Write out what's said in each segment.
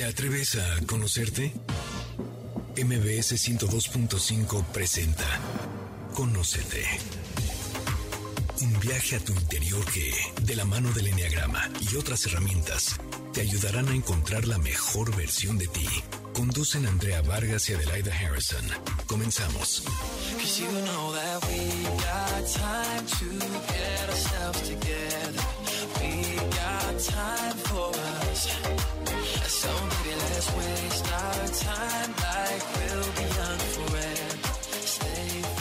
¿Te atreves a conocerte? MBS 102.5 presenta Conócete. Un viaje a tu interior que, de la mano del Enneagrama y otras herramientas, te ayudarán a encontrar la mejor versión de ti. Conducen Andrea Vargas y Adelaida Harrison. Comenzamos.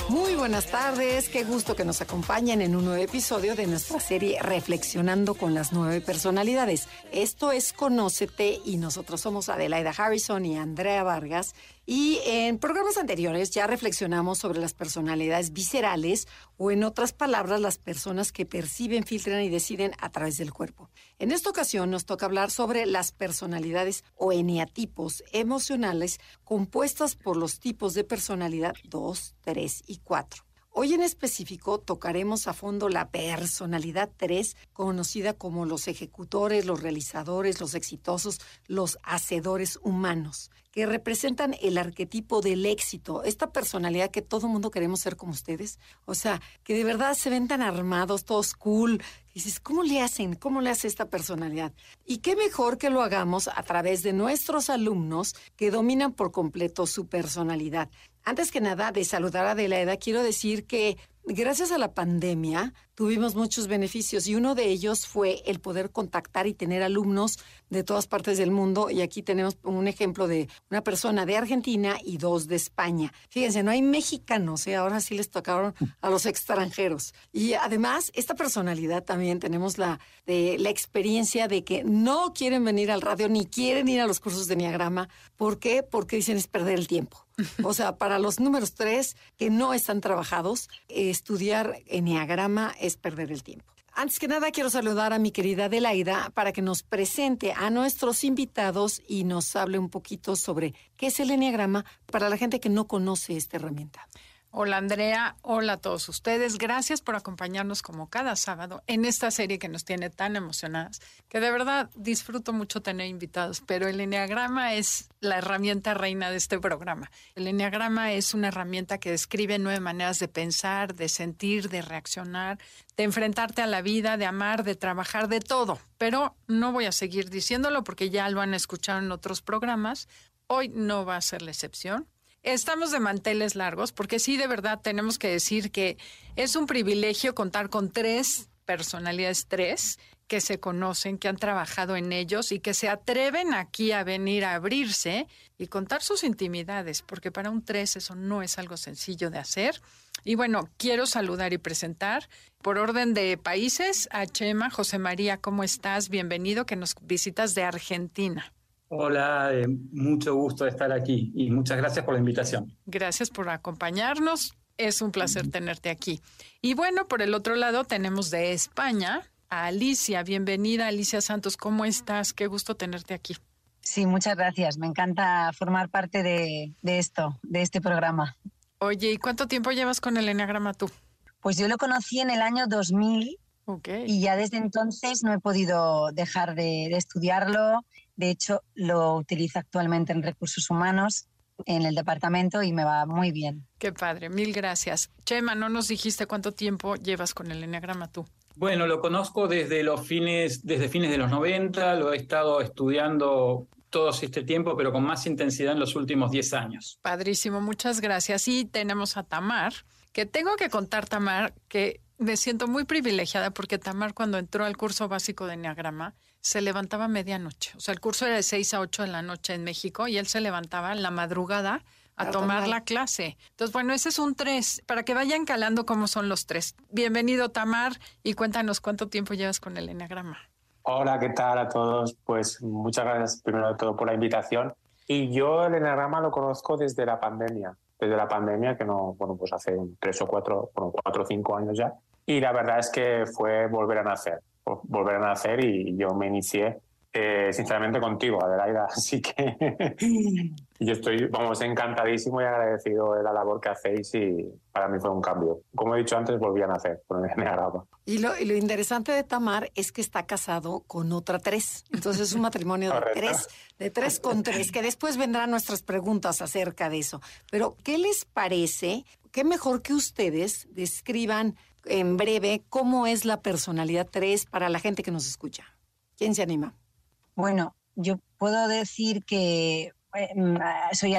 Muy buenas tardes, qué gusto que nos acompañen en un nuevo episodio de nuestra serie Reflexionando con las nueve personalidades. Esto es Conócete y nosotros somos Adelaida Harrison y Andrea Vargas y en programas anteriores ya reflexionamos sobre las personalidades viscerales o en otras palabras las personas que perciben, filtran y deciden a través del cuerpo. En esta ocasión nos toca hablar sobre las personalidades o eneatipos emocionales compuestas por los tipos de personalidad 2, 3 y 4. Hoy en específico tocaremos a fondo la personalidad 3, conocida como los ejecutores, los realizadores, los exitosos, los hacedores humanos que representan el arquetipo del éxito, esta personalidad que todo mundo queremos ser como ustedes, o sea, que de verdad se ven tan armados, todos cool, y dices, ¿cómo le hacen? ¿Cómo le hace esta personalidad? Y qué mejor que lo hagamos a través de nuestros alumnos que dominan por completo su personalidad. Antes que nada, de saludar a Adelaida, quiero decir que Gracias a la pandemia tuvimos muchos beneficios y uno de ellos fue el poder contactar y tener alumnos de todas partes del mundo y aquí tenemos un ejemplo de una persona de Argentina y dos de España. Fíjense, no hay mexicanos, ¿eh? ahora sí les tocaron a los extranjeros. Y además, esta personalidad también tenemos la, de, la experiencia de que no quieren venir al radio ni quieren ir a los cursos de Niagrama. ¿Por qué? Porque dicen es perder el tiempo. O sea, para los números tres que no están trabajados, estudiar enneagrama es perder el tiempo. Antes que nada, quiero saludar a mi querida Adelaida para que nos presente a nuestros invitados y nos hable un poquito sobre qué es el enneagrama para la gente que no conoce esta herramienta. Hola Andrea, hola a todos ustedes. Gracias por acompañarnos como cada sábado en esta serie que nos tiene tan emocionadas, que de verdad disfruto mucho tener invitados, pero el Enneagrama es la herramienta reina de este programa. El Enneagrama es una herramienta que describe nueve maneras de pensar, de sentir, de reaccionar, de enfrentarte a la vida, de amar, de trabajar, de todo. Pero no voy a seguir diciéndolo porque ya lo han escuchado en otros programas. Hoy no va a ser la excepción. Estamos de manteles largos porque sí, de verdad, tenemos que decir que es un privilegio contar con tres personalidades, tres, que se conocen, que han trabajado en ellos y que se atreven aquí a venir a abrirse y contar sus intimidades, porque para un tres eso no es algo sencillo de hacer. Y bueno, quiero saludar y presentar por orden de países a Chema, José María, ¿cómo estás? Bienvenido, que nos visitas de Argentina. Hola, eh, mucho gusto de estar aquí y muchas gracias por la invitación. Gracias por acompañarnos. Es un placer tenerte aquí. Y bueno, por el otro lado tenemos de España a Alicia. Bienvenida, Alicia Santos. ¿Cómo estás? Qué gusto tenerte aquí. Sí, muchas gracias. Me encanta formar parte de, de esto, de este programa. Oye, ¿y cuánto tiempo llevas con el Enneagrama tú? Pues yo lo conocí en el año 2000 okay. y ya desde entonces no he podido dejar de, de estudiarlo de hecho, lo utilizo actualmente en recursos humanos en el departamento y me va muy bien. Qué padre, mil gracias. Chema, no nos dijiste cuánto tiempo llevas con el Enneagrama tú. Bueno, lo conozco desde los fines, desde fines de los 90, lo he estado estudiando todo este tiempo, pero con más intensidad en los últimos 10 años. Padrísimo, muchas gracias. Y tenemos a Tamar, que tengo que contar, Tamar, que me siento muy privilegiada porque Tamar cuando entró al curso básico de Enneagrama se levantaba a medianoche. O sea, el curso era de 6 a 8 de la noche en México y él se levantaba en la madrugada a, a tomar, tomar la clase. Entonces, bueno, ese es un 3, para que vayan calando cómo son los tres. Bienvenido, Tamar, y cuéntanos cuánto tiempo llevas con el Enneagrama. Hola, ¿qué tal a todos? Pues muchas gracias primero de todo por la invitación. Y yo el Enneagrama lo conozco desde la pandemia, desde la pandemia que no, bueno, pues hace tres o cuatro, bueno, cuatro o cinco años ya. Y la verdad es que fue volver a nacer, volver a nacer y yo me inicié eh, sinceramente contigo, Adelaida. Así que yo estoy, vamos, encantadísimo y agradecido de la labor que hacéis y para mí fue un cambio. Como he dicho antes, volví a nacer con el Y lo, y lo interesante de Tamar es que está casado con otra tres. Entonces es un matrimonio de tres, de tres con tres, que después vendrán nuestras preguntas acerca de eso. Pero, ¿qué les parece? Qué mejor que ustedes describan en breve cómo es la personalidad tres para la gente que nos escucha. ¿Quién se anima? Bueno, yo puedo decir que eh, mm, ah, soy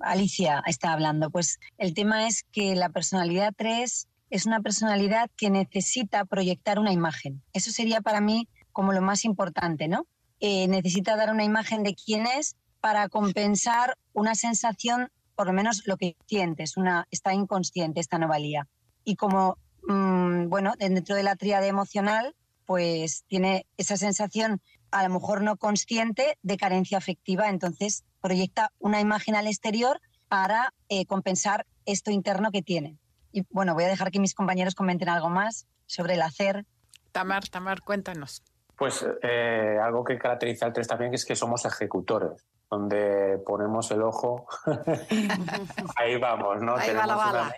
Alicia, está hablando. Pues el tema es que la personalidad 3 es una personalidad que necesita proyectar una imagen. Eso sería para mí como lo más importante, ¿no? Eh, necesita dar una imagen de quién es para compensar una sensación, por lo menos lo que sientes, una, está inconsciente esta anomalía. Y como, mm, bueno, dentro de la tríada emocional, pues tiene esa sensación a lo mejor no consciente de carencia afectiva, entonces proyecta una imagen al exterior para eh, compensar esto interno que tiene. Y bueno, voy a dejar que mis compañeros comenten algo más sobre el hacer. Tamar, Tamar, cuéntanos. Pues eh, algo que caracteriza al 3 también es que somos ejecutores, donde ponemos el ojo, ahí vamos, ¿no? Ahí va la bala.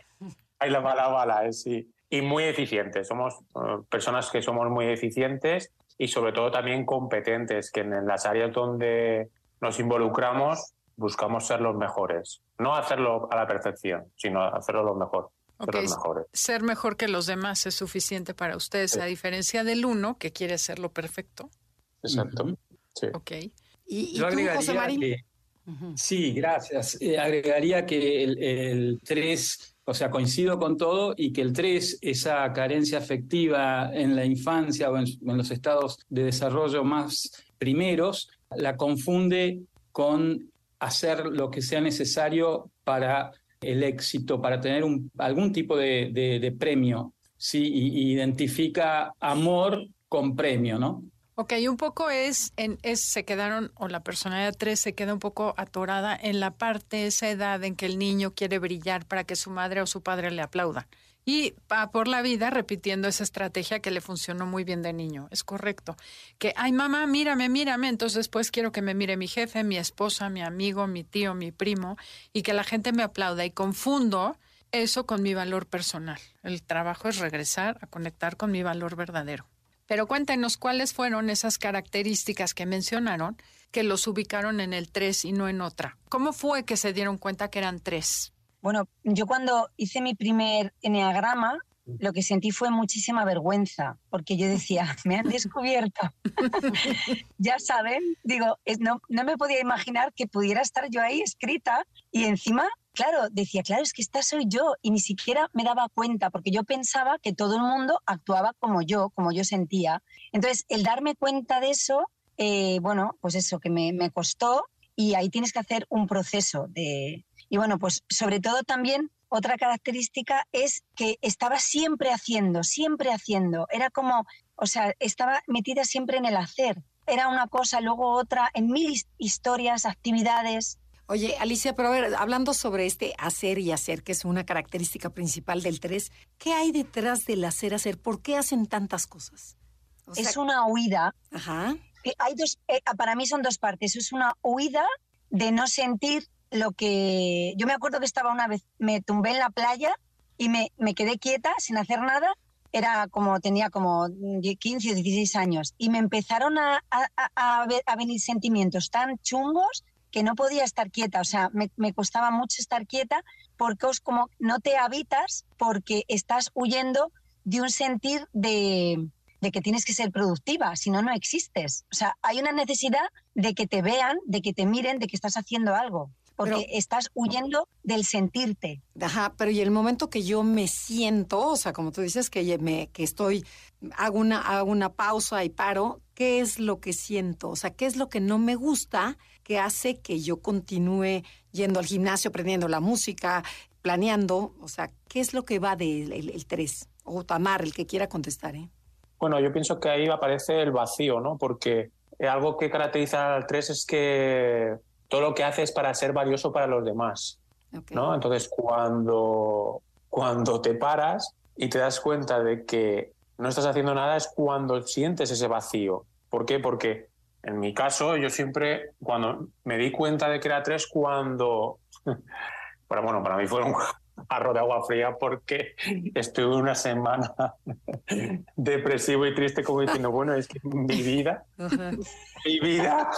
Ahí la va la bala, eh, sí. Y muy eficientes, somos personas que somos muy eficientes y sobre todo también competentes, que en las áreas donde nos involucramos buscamos ser los mejores. No hacerlo a la perfección, sino hacerlo lo mejor. Ser, mejores. ser mejor que los demás es suficiente para ustedes, a diferencia del uno que quiere hacerlo perfecto. Exacto. Sí. Ok. ¿Y, Yo agregaría José Que, Sí, gracias. Eh, agregaría que el 3 o sea, coincido con todo y que el 3, esa carencia afectiva en la infancia o en, los estados de desarrollo más primeros, la confunde con hacer lo que sea necesario para el éxito, para tener algún tipo de, premio, ¿sí? Y, identifica amor con premio, ¿no? Ok, un poco es, en, es, se quedaron, o la personalidad 3 se queda un poco atorada en la parte, esa edad en que el niño quiere brillar para que su madre o su padre le aplaudan. Y va por la vida repitiendo esa estrategia que le funcionó muy bien de niño. Es correcto. Que, ay mamá, mírame, mírame. Entonces después quiero que me mire mi jefe, mi esposa, mi amigo, mi tío, mi primo, y que la gente me aplauda. Y confundo eso con mi valor personal. El trabajo es regresar a conectar con mi valor verdadero. Pero cuéntenos cuáles fueron esas características que mencionaron que los ubicaron en el 3 y no en otra. ¿Cómo fue que se dieron cuenta que eran tres? Bueno, yo cuando hice mi primer enneagrama, lo que sentí fue muchísima vergüenza, porque yo decía, me han descubierto. ya saben, digo, no, no me podía imaginar que pudiera estar yo ahí escrita y encima claro, decía, claro, es que esta soy yo y ni siquiera me daba cuenta porque yo pensaba que todo el mundo actuaba como yo, como yo sentía. Entonces, el darme cuenta de eso, eh, bueno, pues eso que me, me, costó y ahí tienes que hacer un proceso de... Y bueno, pues sobre todo también otra característica es que estaba siempre haciendo, siempre haciendo. Era como, o sea, estaba metida siempre en el hacer. Era una cosa, luego otra, en mil historias, actividades. Oye, Alicia, pero a ver, hablando sobre este hacer y hacer, que es una característica principal del 3, ¿qué hay detrás del hacer hacer? ¿Por qué hacen tantas cosas? es una huida. Ajá. Hay dos, eh, para mí son dos partes. Es una huida de no sentir lo que... Yo me acuerdo que estaba una vez, me tumbé en la playa y me, me quedé quieta sin hacer nada. Era como, tenía como 15 o 16 años. Y me empezaron a, a, a venir sentimientos tan chungos que no podía estar quieta, o sea, me, costaba mucho estar quieta porque os como no te habitas porque estás huyendo de un sentir de, que tienes que ser productiva, si no, no existes. O sea, hay una necesidad de que te vean, de que te miren, de que estás haciendo algo. Porque estás huyendo del sentirte. Ajá, pero y el momento que yo me siento, o sea, como tú dices, que, me, que estoy, hago una, hago una pausa y paro, ¿qué es lo que siento? O sea, ¿qué es lo que no me gusta que hace que yo continúe yendo al gimnasio, aprendiendo la música, planeando? O sea, ¿qué es lo que va del el, 3? O Tamar, el que quiera contestar, ¿eh? Bueno, yo pienso que ahí aparece el vacío, ¿no? Porque algo que caracteriza al 3 es que todo lo que hace es para ser valioso para los demás, ¿no? Entonces, cuando, cuando te paras y te das cuenta de que no estás haciendo nada es cuando sientes ese vacío. ¿Por qué? Porque En mi caso, yo siempre, cuando me di cuenta de que era tres, cuando, bueno, bueno para mí fue un jarro de agua fría porque estuve una semana depresivo y triste como diciendo, bueno, es que mi vida, mi vida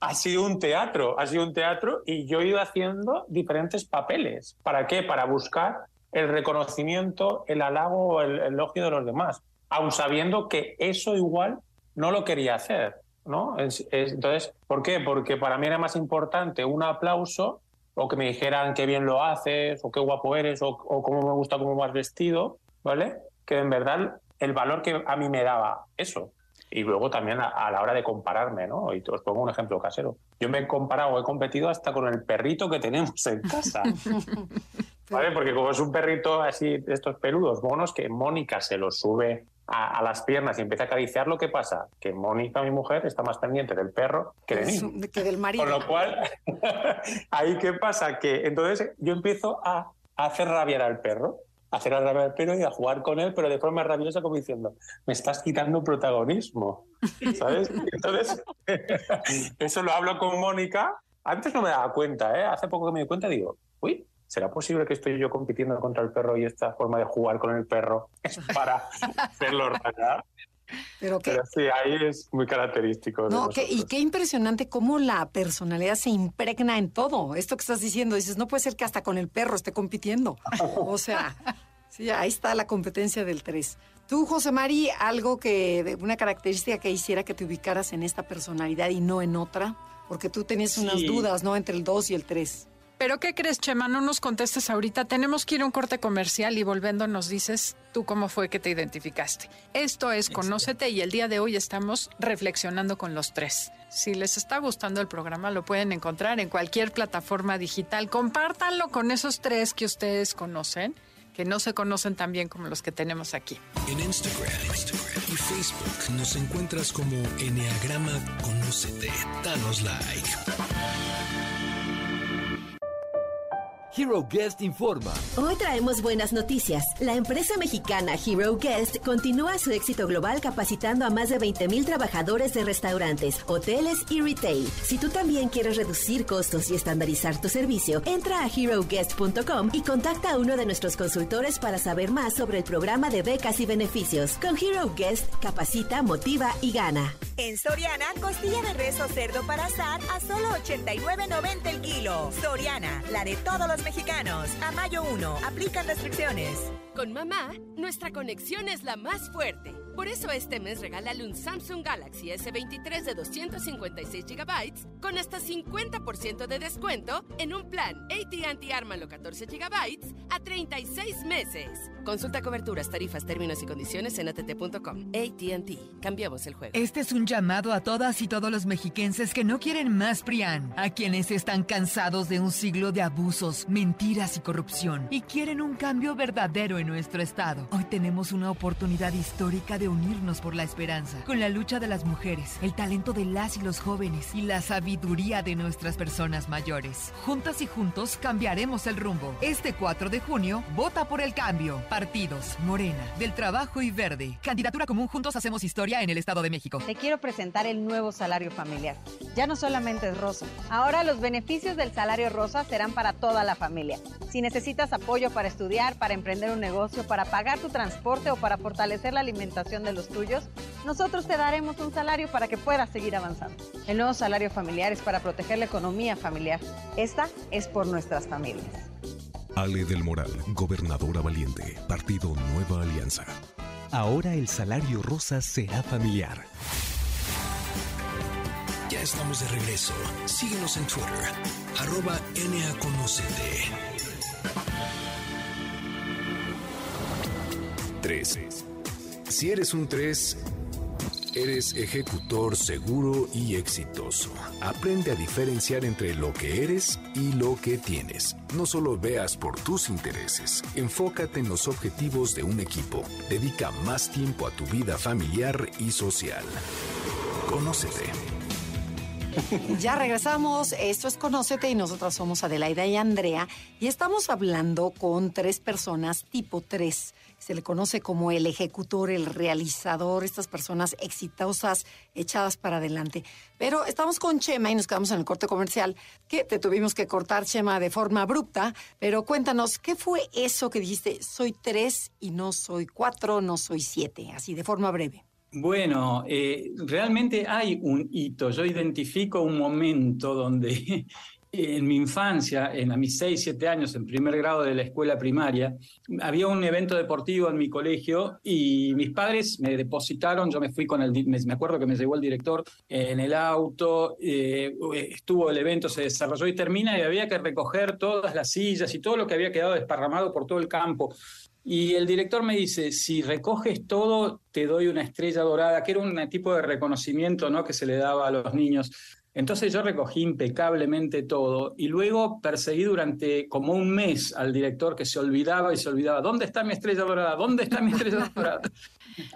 ha sido un teatro, ha sido un teatro y yo he ido haciendo diferentes papeles. ¿Para qué? Para buscar el reconocimiento, el halago o el elogio de los demás, aun sabiendo que eso igual no lo quería hacer. ¿no? entonces, ¿por qué? Porque para mí era más importante un aplauso o que me dijeran qué bien lo haces, o qué guapo eres, o, cómo me gusta cómo vas vestido, ¿vale? Que en verdad el valor que a mí me daba eso. Y luego también a, la hora de compararme, ¿no? Y os pongo un ejemplo casero. Yo me he comparado, he competido hasta con el perrito que tenemos en casa. ¿Vale? Porque como es un perrito así de estos peludos monos que Mónica se lo sube a, las piernas y empieza a acariciar, ¿qué pasa? Que Mónica, mi mujer, está más pendiente del perro que de mí. Que del marido. Con lo cual, ahí qué pasa? Que entonces yo empiezo a, hacer rabiar al perro, a hacer rabiar al perro y a jugar con él, pero de forma rabiosa como diciendo, me estás quitando protagonismo, ¿sabes? Entonces, eso lo hablo con Mónica. Antes no me daba cuenta, ¿eh? Hace poco que me di cuenta digo, uy, ¿será posible que estoy yo compitiendo contra el perro y esta forma de jugar con el perro es para hacerlo rayar? Pero, sí, ahí es muy característico. No, y qué impresionante cómo la personalidad se impregna en todo. Esto que estás diciendo, dices, no puede ser que hasta con el perro esté compitiendo. o sea, sí, ahí está la competencia del 3. Tú, José Mari, algo que, una característica que hiciera que te ubicaras en esta personalidad y no en otra, porque tú tenías unas dudas, ¿no? Entre el 2 y el 3. Pero ¿qué crees, Chema? No nos contestes ahorita. Tenemos que ir a un corte comercial y volviendo nos dices tú cómo fue que te identificaste. Esto es Conócete y el día de hoy estamos reflexionando con los tres. Si les está gustando el programa, lo pueden encontrar en cualquier plataforma digital. Compártanlo con esos tres que ustedes conocen, que no se conocen tan bien como los que tenemos aquí. En Instagram, Instagram y Facebook nos encuentras como Enneagrama Conócete. Danos like. Hero Guest informa. Hoy traemos buenas noticias. La empresa mexicana Hero Guest continúa su éxito global capacitando a más de 20.000 trabajadores de restaurantes, hoteles y retail. Si tú también quieres reducir costos y estandarizar tu servicio, entra a heroguest.com y contacta a uno de nuestros consultores para saber más sobre el programa de becas y beneficios. Con Hero Guest, capacita, motiva y gana. En Soriana, costilla de res o cerdo para asar a solo 89.90 el kilo. Soriana, la de todos los mexicanos. A mayo 1, aplican restricciones. Con mamá, nuestra conexión es la más fuerte. Por eso este mes regálale un Samsung Galaxy S23 de 256 GB con hasta 50% de descuento en un plan AT&T Ármalo 14 GB a 36 meses. Consulta coberturas, tarifas, términos y condiciones en att.com. AT&T. Cambiamos el juego. Este es un llamado a todas y todos los mexiquenses que no quieren más PRIAN, a quienes están cansados de un siglo de abusos, mentiras y corrupción y quieren un cambio verdadero en nuestro estado. Hoy tenemos una oportunidad histórica de unirnos por la esperanza, con la lucha de las mujeres, el talento de las y los jóvenes y la sabiduría de nuestras personas mayores. Juntas y juntos cambiaremos el rumbo. Este 4 de junio, vota por el cambio. Partidos, Morena, del Trabajo y Verde. Candidatura común Juntos Hacemos Historia en el Estado de México. Te quiero presentar el nuevo salario familiar. Ya no solamente es rosa. Ahora los beneficios del salario rosa serán para toda la familia. Si necesitas apoyo para estudiar, para emprender un negocio, para pagar tu transporte o para fortalecer la alimentación, de los tuyos, nosotros te daremos un salario para que puedas seguir avanzando. El nuevo salario familiar es para proteger la economía familiar. Esta es por nuestras familias. Ale del Moral, gobernadora valiente, Partido Nueva Alianza. Ahora el salario rosa será familiar. Ya estamos de regreso. Síguenos en Twitter, arroba NAConocete. 3. Si eres un 3, eres ejecutor seguro y exitoso. Aprende a diferenciar entre lo que eres y lo que tienes. No solo veas por tus intereses, enfócate en los objetivos de un equipo. Dedica más tiempo a tu vida familiar y social. Conócete. Ya regresamos, esto es Conócete y nosotras somos Adelaida y Andrea y estamos hablando con tres personas tipo 3. Se le conoce como el ejecutor, el realizador, estas personas exitosas, echadas para adelante. Pero estamos con Chema y nos quedamos en el corte comercial, que te tuvimos que cortar, Chema, de forma abrupta. Pero cuéntanos, ¿qué fue eso que dijiste? Soy tres y no soy cuatro, no soy siete, así de forma breve. Bueno, eh, realmente hay un hito. Yo identifico un momento donde en mi infancia, en a mis 6, 7 años, en primer grado de la escuela primaria, había un evento deportivo en mi colegio y mis padres me depositaron, yo me fui con el, me acuerdo que me llevó el director en el auto, eh, estuvo el evento, se desarrolló y termina y había que recoger todas las sillas y todo lo que había quedado desparramado por todo el campo. Y el director me dice, si recoges todo, te doy una estrella dorada, que era un tipo de reconocimiento ¿no? que se le daba a los niños. Entonces yo recogí impecablemente todo y luego perseguí durante como un mes al director que se olvidaba y se olvidaba, ¿dónde está mi estrella dorada? ¿Dónde está mi estrella dorada?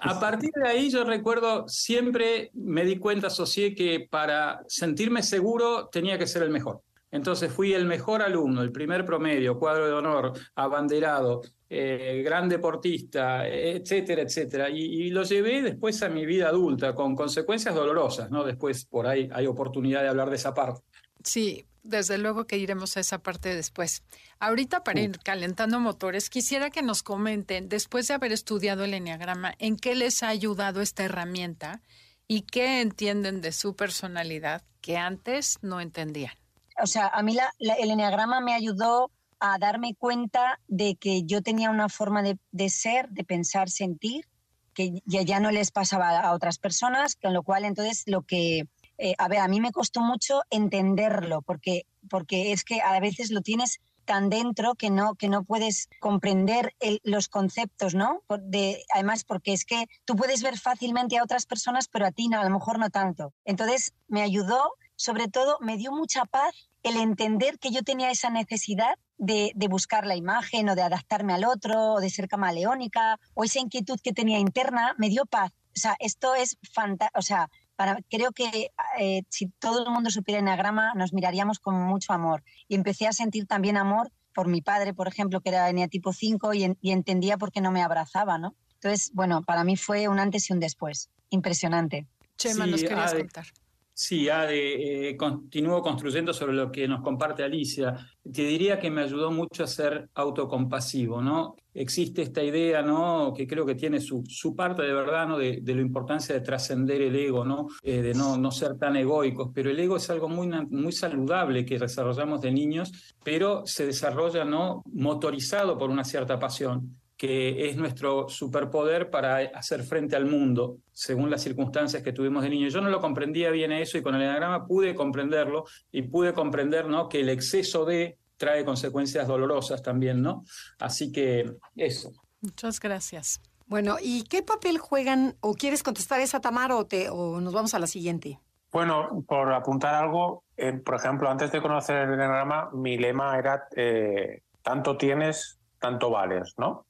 A partir de ahí yo recuerdo, siempre me di cuenta, asocié que para sentirme seguro tenía que ser el mejor. Entonces fui el mejor alumno, el primer promedio, cuadro de honor, abanderado, eh, gran deportista, etcétera, etcétera. Y, lo llevé después a mi vida adulta, con consecuencias dolorosas, ¿no? Después por ahí hay oportunidad de hablar de esa parte. Sí, desde luego que iremos a esa parte después. Ahorita para ir calentando motores, quisiera que nos comenten, después de haber estudiado el Enneagrama, en qué les ha ayudado esta herramienta y qué entienden de su personalidad que antes no entendían o sea, a mí el enneagrama me ayudó a darme cuenta de que yo tenía una forma de, ser, de pensar, sentir, que ya, no les pasaba a otras personas, con lo cual entonces lo que, eh, a ver, a mí me costó mucho entenderlo, porque, porque es que a veces lo tienes tan dentro que no, que no puedes comprender los conceptos, ¿no? De, además, porque es que tú puedes ver fácilmente a otras personas, pero a ti no, a lo mejor no tanto. Entonces, me ayudó, sobre todo, me dio mucha paz el entender que yo tenía esa necesidad de, buscar la imagen o de adaptarme al otro o de ser camaleónica o esa inquietud que tenía interna me dio paz. O sea, esto es fantástico. O sea, para, creo que eh, si todo el mundo supiera enagrama nos miraríamos con mucho amor. Y empecé a sentir también amor por mi padre, por ejemplo, que era tipo 5 y, y entendía por qué no me abrazaba, ¿no? Entonces, bueno, para mí fue un antes y un después. Impresionante. Chema, nos querías contar. Sí, Ade, eh, continúo construyendo sobre lo que nos comparte Alicia. Te diría que me ayudó mucho a ser autocompasivo, ¿no? Existe esta idea, ¿no? Que creo que tiene su, su parte de verdad, ¿no? De, de la importancia de trascender el ego, ¿no? Eh, de no, no ser tan egoicos. Pero el ego es algo muy, muy saludable que desarrollamos de niños, pero se desarrolla, ¿no? Motorizado por una cierta pasión que es nuestro superpoder para hacer frente al mundo, según las circunstancias que tuvimos de niño. Yo no lo comprendía bien eso y con el enagrama pude comprenderlo y pude comprender ¿no? que el exceso de trae consecuencias dolorosas también, ¿no? Así que eso. Muchas gracias. Bueno, ¿y qué papel juegan o quieres contestar esa, Tamara, o, te, o nos vamos a la siguiente? Bueno, por apuntar algo, eh, por ejemplo, antes de conocer el enagrama, mi lema era eh, tanto tienes, tanto vales, ¿no?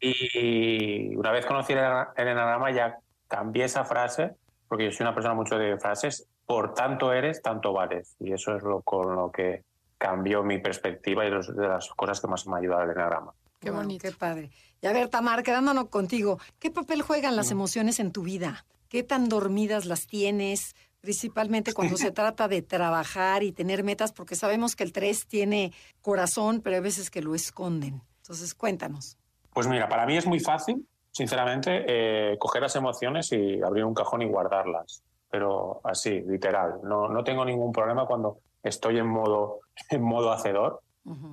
Y una vez conocí el, enagrama ya cambié esa frase, porque yo soy una persona mucho de frases, por tanto eres, tanto vales. Y eso es lo con lo que cambió mi perspectiva y de las cosas que más me ha ayudado el enagrama. Qué bonito. Qué padre. Y a ver, Tamar, quedándonos contigo, ¿qué papel juegan las emociones en tu vida? ¿Qué tan dormidas las tienes? Principalmente cuando se trata de trabajar y tener metas, porque sabemos que el 3 tiene corazón, pero hay veces que lo esconden. Entonces, cuéntanos. Pues mira, para mí es muy fácil, sinceramente, eh, coger las emociones y abrir un cajón y guardarlas. Pero así, literal. No, no tengo ningún problema cuando estoy en modo, en modo hacedor,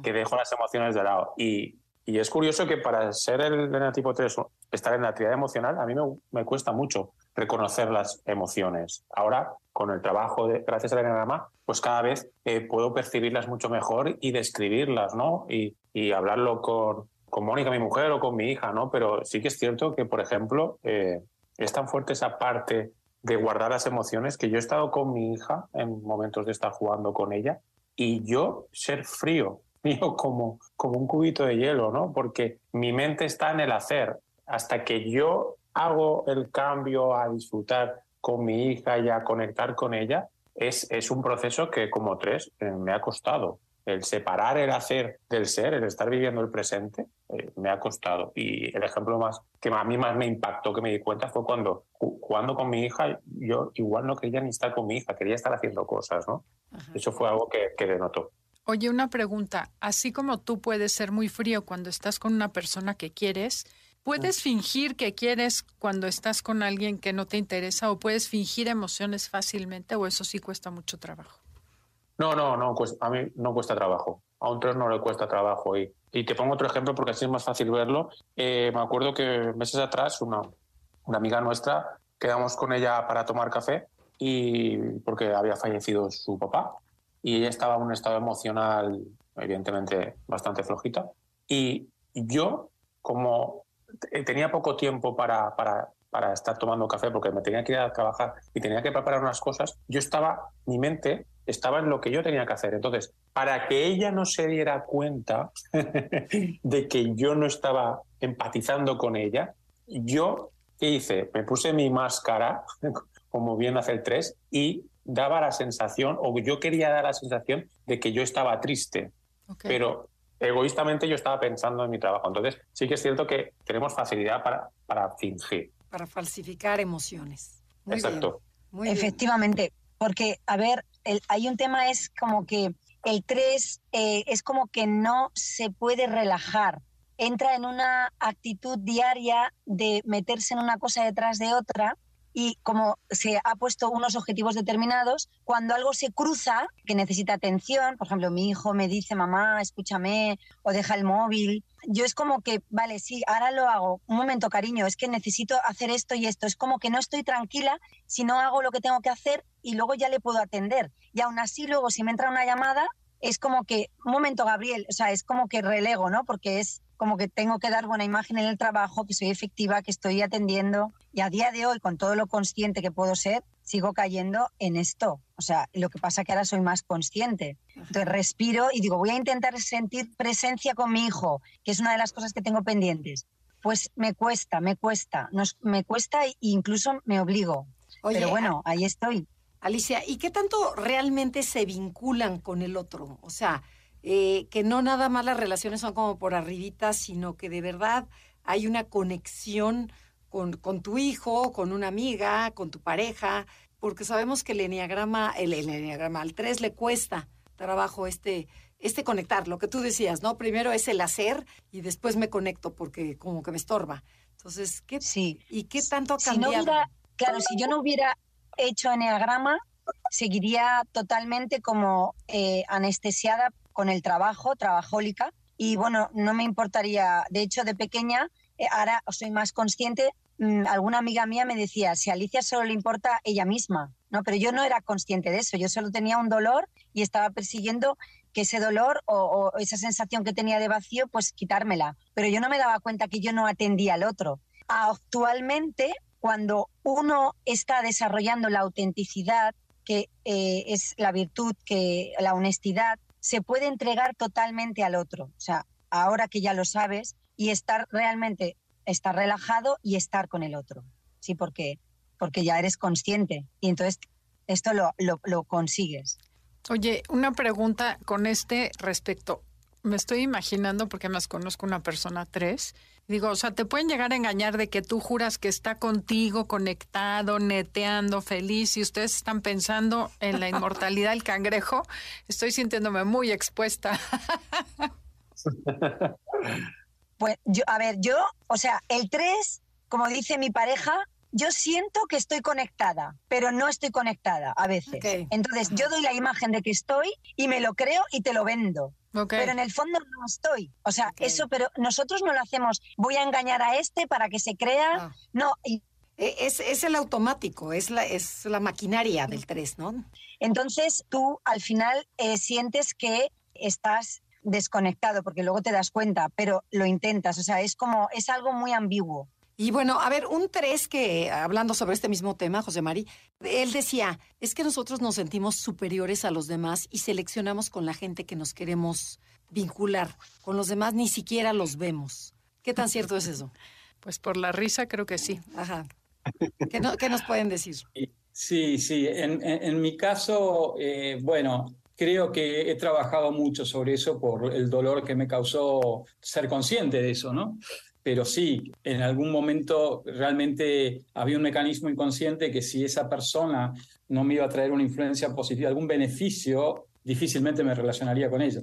que dejo las emociones de lado. Y, y es curioso que para ser el tipo 3, estar en la actividad emocional, a mí me, me, cuesta mucho reconocer las emociones. Ahora, con el trabajo, de, gracias al enneagrama, pues cada vez eh, puedo percibirlas mucho mejor y describirlas, ¿no? Y, y hablarlo con, con Mónica, mi mujer, o con mi hija, ¿no? Pero sí que es cierto que, por ejemplo, eh, es tan fuerte esa parte de guardar las emociones que yo he estado con mi hija en momentos de estar jugando con ella y yo ser frío, frío como, como un cubito de hielo, ¿no? Porque mi mente está en el hacer. Hasta que yo hago el cambio a disfrutar con mi hija y a conectar con ella, es, es un proceso que como tres eh, me ha costado. El separar el hacer del ser, el estar viviendo el presente, eh, me ha costado. Y el ejemplo más que a mí más me impactó, que me di cuenta, fue cuando jugando con mi hija, yo igual no quería ni estar con mi hija, quería estar haciendo cosas, ¿no? Eso fue algo que, que denotó. Oye, una pregunta. Así como tú puedes ser muy frío cuando estás con una persona que quieres, ¿puedes fingir que quieres cuando estás con alguien que no te interesa o puedes fingir emociones fácilmente o eso sí cuesta mucho trabajo? No, no, no, pues a mí no cuesta trabajo. A un tres no le cuesta trabajo. Y, y te pongo otro ejemplo porque así es más fácil verlo. Eh, me acuerdo que meses atrás una, una amiga nuestra quedamos con ella para tomar café y porque había fallecido su papá y ella estaba en un estado emocional evidentemente bastante flojita y yo como tenía poco tiempo para, para, para estar tomando café porque me tenía que ir a trabajar y tenía que preparar unas cosas, yo estaba, mi mente estaba en lo que yo tenía que hacer. Entonces, para que ella no se diera cuenta de que yo no estaba empatizando con ella, yo, ¿qué hice? Me puse mi máscara, como bien hace el 3, y daba la sensación, o yo quería dar la sensación de que yo estaba triste. Pero egoístamente yo estaba pensando en mi trabajo. Entonces, sí que es cierto que tenemos facilidad para, para fingir. Para falsificar emociones. Muy Exacto. bien, muy bien. Efectivamente, porque, a ver, el- hay un tema es como que el 3 es como que no se puede relajar. Entra en una actitud diaria de meterse en una cosa detrás de otra y como se ha puesto unos objetivos determinados, cuando algo se cruza, que necesita atención, por ejemplo, mi hijo me dice, mamá, escúchame, o deja el móvil, yo es como que, vale, sí, ahora lo hago, un momento, cariño, es que necesito hacer esto y esto, es como que no estoy tranquila si no hago lo que tengo que hacer y luego ya le puedo atender. Y aún así, luego, si me entra una llamada, es como que, un momento, Gabriel, o sea, es como que relego, ¿no? Porque es como que tengo que dar buena imagen en el trabajo, que soy efectiva, que estoy atendiendo. Y a día de hoy, con todo lo consciente que puedo ser, sigo cayendo en esto. O sea, lo que pasa que ahora soy más consciente. Entonces respiro y digo, voy a intentar sentir presencia con mi hijo, que es una de las cosas que tengo pendientes. Pues me cuesta, me cuesta, nos, me cuesta e incluso me obligo. Oye, Pero bueno, ahí estoy. Alicia, ¿y qué tanto realmente se vinculan con el otro? O sea, eh, que no nada más las relaciones son como por arribita, sino que de verdad hay una conexión con, con tu hijo, con una amiga, con tu pareja, porque sabemos que el enneagrama, el, el enneagrama al 3 le cuesta trabajo este, este conectar, lo que tú decías, ¿no? Primero es el hacer y después me conecto porque como que me estorba. Entonces, ¿qué, Sí. ¿y qué tanto ha Si no cambiado? hubiera, claro, si yo no hubiera hecho eneagrama, seguiría totalmente como eh, anestesiada con el trabajo, trabajólica. Y bueno, no me importaría. De hecho, de pequeña, eh, ahora soy más consciente. Mm, alguna amiga mía me decía, si a Alicia solo le importa ella misma, ¿no? Pero yo no era consciente de eso. Yo solo tenía un dolor y estaba persiguiendo que ese dolor o, esa sensación que tenía de vacío, pues quitármela. Pero yo no me daba cuenta que yo no atendía al otro. Actualmente, cuando uno está desarrollando la autenticidad, que eh, es la virtud, que la honestidad, se puede entregar totalmente al otro. O sea, ahora que ya lo sabes, y estar realmente, estar relajado y estar con el otro. Sí, porque, porque ya eres consciente. Y entonces esto lo, lo, lo consigues. Oye, una pregunta con este respecto. Me estoy imaginando, porque más conozco una persona tres, digo, o sea, te pueden llegar a engañar de que tú juras que está contigo, conectado, neteando, feliz, y ustedes están pensando en la inmortalidad del cangrejo. Estoy sintiéndome muy expuesta. Pues yo, a ver, yo, o sea, el 3, como dice mi pareja, yo siento que estoy conectada, pero no estoy conectada a veces. Ok. Entonces, yo doy la imagen de que estoy y me lo creo y te lo vendo. Ok. Pero en el fondo no estoy. O sea, Ok. eso, pero nosotros no lo hacemos. Voy a engañar a este para que se crea. Ah. No, y Eh, Es, es el automático, es la, es la maquinaria del 3, ¿no? entonces tú al final eh, sientes que estás desconectado porque luego te das cuenta, pero lo intentas. O sea, es como, es algo muy ambiguo. Y bueno, a ver, un 3 que, hablando sobre este mismo tema, José Mari, él decía, es que nosotros nos sentimos superiores a los demás y seleccionamos con la gente que nos queremos vincular. Con los demás ni siquiera los vemos. ¿Qué tan cierto es eso? Pues por la risa creo que sí. Ajá. ¿Qué, no- qué nos pueden decir? Sí, sí. En, en, mi caso, eh, bueno, creo que he trabajado mucho sobre eso por el dolor que me causó ser consciente de eso, ¿no? Pero sí, en algún momento realmente había un mecanismo inconsciente que si esa persona no me iba a traer una influencia positiva, algún beneficio, difícilmente me relacionaría con ella.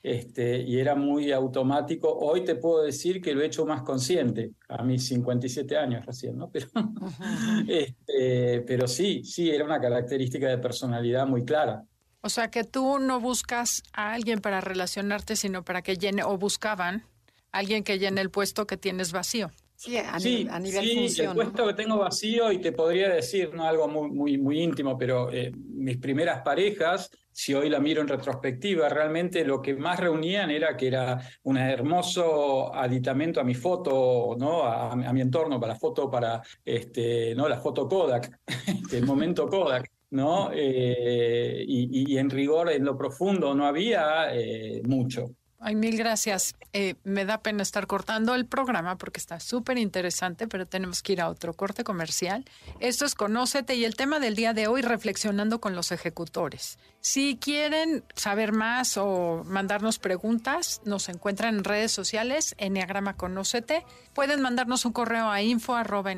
Este, y era muy automático. Hoy te puedo decir que lo he hecho más consciente, a mis 57 años recién, ¿no? Pero, este, pero sí, sí, era una característica de personalidad muy clara. O sea que tú no buscas a alguien para relacionarte, sino para que llene, o buscaban a alguien que llene el puesto que tienes vacío. Sí, a, nivel, sí, el puesto que tengo vacío y te podría decir, no algo muy, muy, muy íntimo, pero eh, mis primeras parejas, si hoy la miro en retrospectiva, realmente lo que más reunían era que era un hermoso aditamento a mi foto, ¿no? A, mi entorno, para la foto, para este, ¿no? la foto Kodak, el momento Kodak. ¿No? Eh, y, en rigor, en lo profundo, no había eh, mucho. Ay, mil gracias. Eh, me da pena estar cortando el programa porque está súper interesante, pero tenemos que ir a otro corte comercial. Esto es Conócete y el tema del día de hoy, reflexionando con los ejecutores. Si quieren saber más o mandarnos preguntas, nos encuentran en redes sociales, Enneagrama Conócete. Pueden mandarnos un correo a info arroba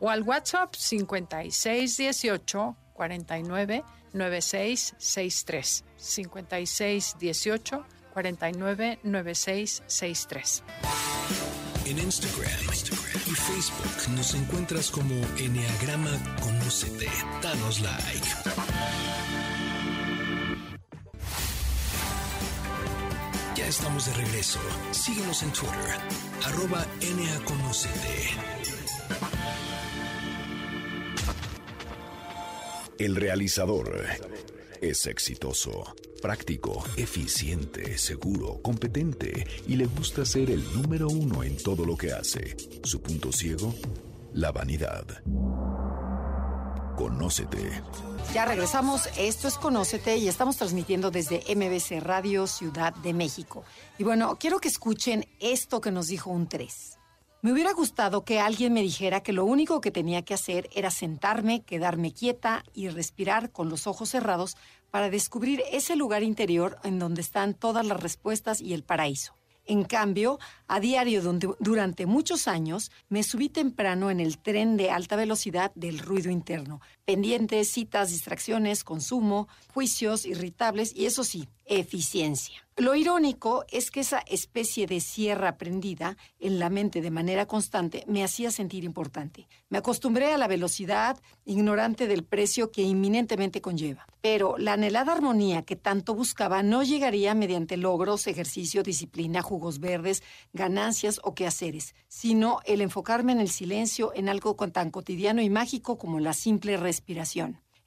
o al WhatsApp 5618 49 9663 5618 49 9663. En Instagram, Instagram y Facebook nos encuentras como Enneagrama Conocete. Danos like. Ya estamos de regreso. Síguenos en Twitter, arroba Conocete. El realizador es exitoso, práctico, eficiente, seguro, competente y le gusta ser el número uno en todo lo que hace. Su punto ciego, la vanidad. Conócete. Ya regresamos, esto es Conócete y estamos transmitiendo desde MBC Radio Ciudad de México. Y bueno, quiero que escuchen esto que nos dijo un 3. Me hubiera gustado que alguien me dijera que lo único que tenía que hacer era sentarme, quedarme quieta y respirar con los ojos cerrados para descubrir ese lugar interior en donde están todas las respuestas y el paraíso. En cambio, a diario durante muchos años me subí temprano en el tren de alta velocidad del ruido interno, pendientes, citas, distracciones, consumo, juicios irritables y eso sí, eficiencia. Lo irónico es que esa especie de sierra prendida en la mente de manera constante me hacía sentir importante. Me acostumbré a la velocidad, ignorante del precio que inminentemente conlleva. Pero la anhelada armonía que tanto buscaba no llegaría mediante logros, ejercicio, disciplina, jugos verdes, ganancias o quehaceres, sino el enfocarme en el silencio, en algo tan cotidiano y mágico como la simple respiración.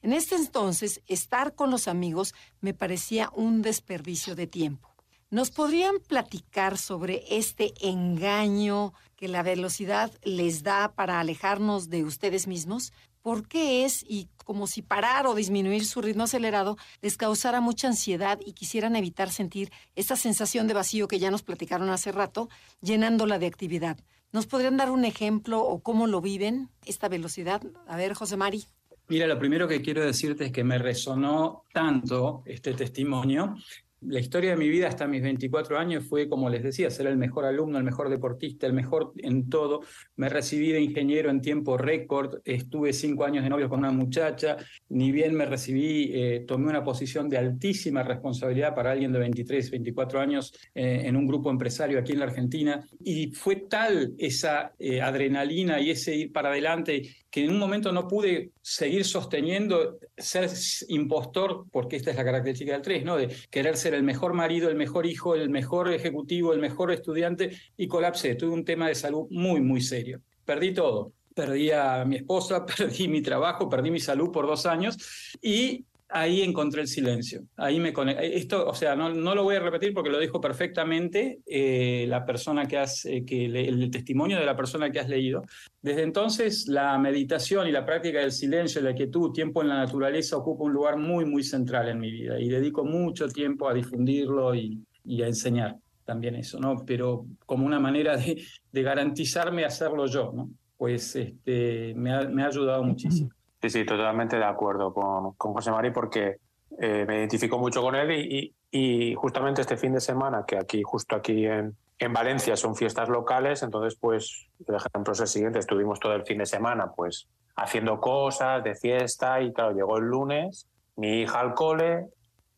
En este entonces, estar con los amigos me parecía un desperdicio de tiempo. ¿Nos podrían platicar sobre este engaño que la velocidad les da para alejarnos de ustedes mismos? ¿Por qué es y como si parar o disminuir su ritmo acelerado les causara mucha ansiedad y quisieran evitar sentir esa sensación de vacío que ya nos platicaron hace rato, llenándola de actividad? ¿Nos podrían dar un ejemplo o cómo lo viven esta velocidad? A ver, José Mari. Mira, lo primero que quiero decirte es que me resonó tanto este testimonio la historia de mi vida hasta mis 24 años fue, como les decía, ser el mejor alumno, el mejor deportista, el mejor en todo. Me recibí de ingeniero en tiempo récord, estuve cinco años de novio con una muchacha, ni bien me recibí, eh, tomé una posición de altísima responsabilidad para alguien de 23, 24 años eh, en un grupo empresario aquí en la Argentina. Y fue tal esa eh, adrenalina y ese ir para adelante que en un momento no pude seguir sosteniendo ser impostor, porque esta es la característica del 3, ¿no? de querer ser el mejor marido, el mejor hijo, el mejor ejecutivo, el mejor estudiante, y colapsé. Tuve un tema de salud muy, muy serio. Perdí todo. Perdí a mi esposa, perdí mi trabajo, perdí mi salud por dos años y ahí encontré el silencio. Ahí me conecté. Esto, o sea, no, no, lo voy a repetir porque lo dijo perfectamente eh, la persona que has, eh, que el testimonio de la persona que has leído. Desde entonces, la meditación y la práctica del silencio, la quietud, tiempo en la naturaleza, ocupa un lugar muy, muy central en mi vida y dedico mucho tiempo a difundirlo y, y a enseñar también eso, ¿no? Pero como una manera de, de garantizarme hacerlo yo, ¿no? pues este, me, ha, me ha ayudado muchísimo. Sí, sí, totalmente de acuerdo con, con José Mari porque eh, me identifico mucho con él y, y, justamente este fin de semana, que aquí, justo aquí en, en Valencia son fiestas locales, entonces pues el ejemplo es el siguiente, estuvimos todo el fin de semana pues haciendo cosas de fiesta y claro, llegó el lunes, mi hija al cole,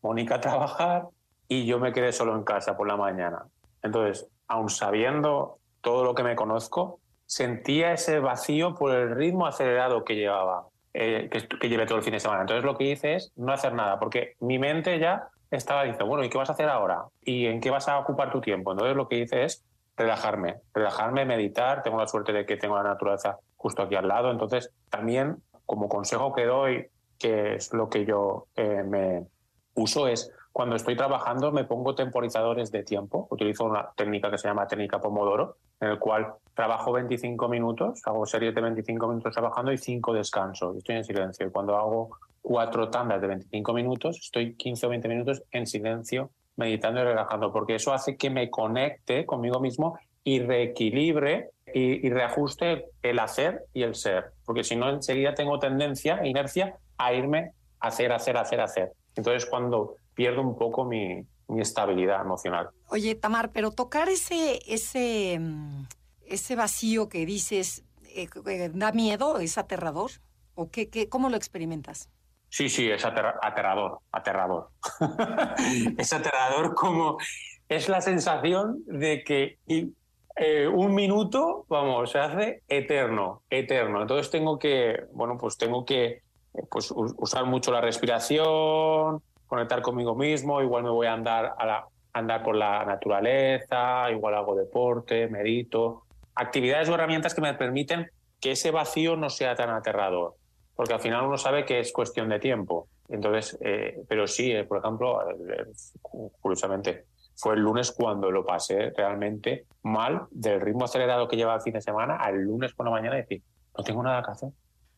Mónica a trabajar y yo me quedé solo en casa por la mañana. Entonces, aun sabiendo todo lo que me conozco, sentía ese vacío por el ritmo acelerado que llevaba, eh, que, llevé todo el fin de semana. Entonces lo que hice es no hacer nada, porque mi mente ya estaba diciendo, bueno, ¿y qué vas a hacer ahora? ¿Y en qué vas a ocupar tu tiempo? Entonces lo que hice es relajarme, relajarme, meditar. Tengo la suerte de que tengo la naturaleza justo aquí al lado. Entonces también como consejo que doy, que es lo que yo eh, me uso, es cuando estoy trabajando me pongo temporizadores de tiempo. Utilizo una técnica que se llama técnica Pomodoro, en el cual trabajo 25 minutos, hago series de 25 minutos trabajando y 5 descanso. Estoy en silencio. Y cuando hago cuatro tandas de 25 minutos, estoy 15 o 20 minutos en silencio, meditando y relajando, porque eso hace que me conecte conmigo mismo y reequilibre y, y reajuste el hacer y el ser, porque si no enseguida tengo tendencia, inercia, a irme a hacer, hacer, hacer, hacer. Entonces cuando pierdo un poco mi, mi estabilidad emocional. Oye, Tamar, pero tocar ese, ese, ese vacío que dices, eh, ¿da miedo? ¿Es aterrador? ¿O qué, qué, cómo lo experimentas? Sí, sí, es aterra aterrador, aterrador. es aterrador como es la sensación de que eh, un minuto, vamos, se hace eterno, eterno. Entonces tengo que, bueno, pues tengo que pues, usar mucho la respiración, conectar conmigo mismo, igual me voy a andar, a la, andar por la naturaleza, igual hago deporte, medito, actividades o herramientas que me permiten que ese vacío no sea tan aterrador porque al final uno sabe que es cuestión de tiempo. Entonces, eh, pero sí, eh, por ejemplo, eh, curiosamente, fue el lunes cuando lo pasé realmente mal del ritmo acelerado que lleva el fin de semana al lunes por la mañana decir, no tengo nada que hacer.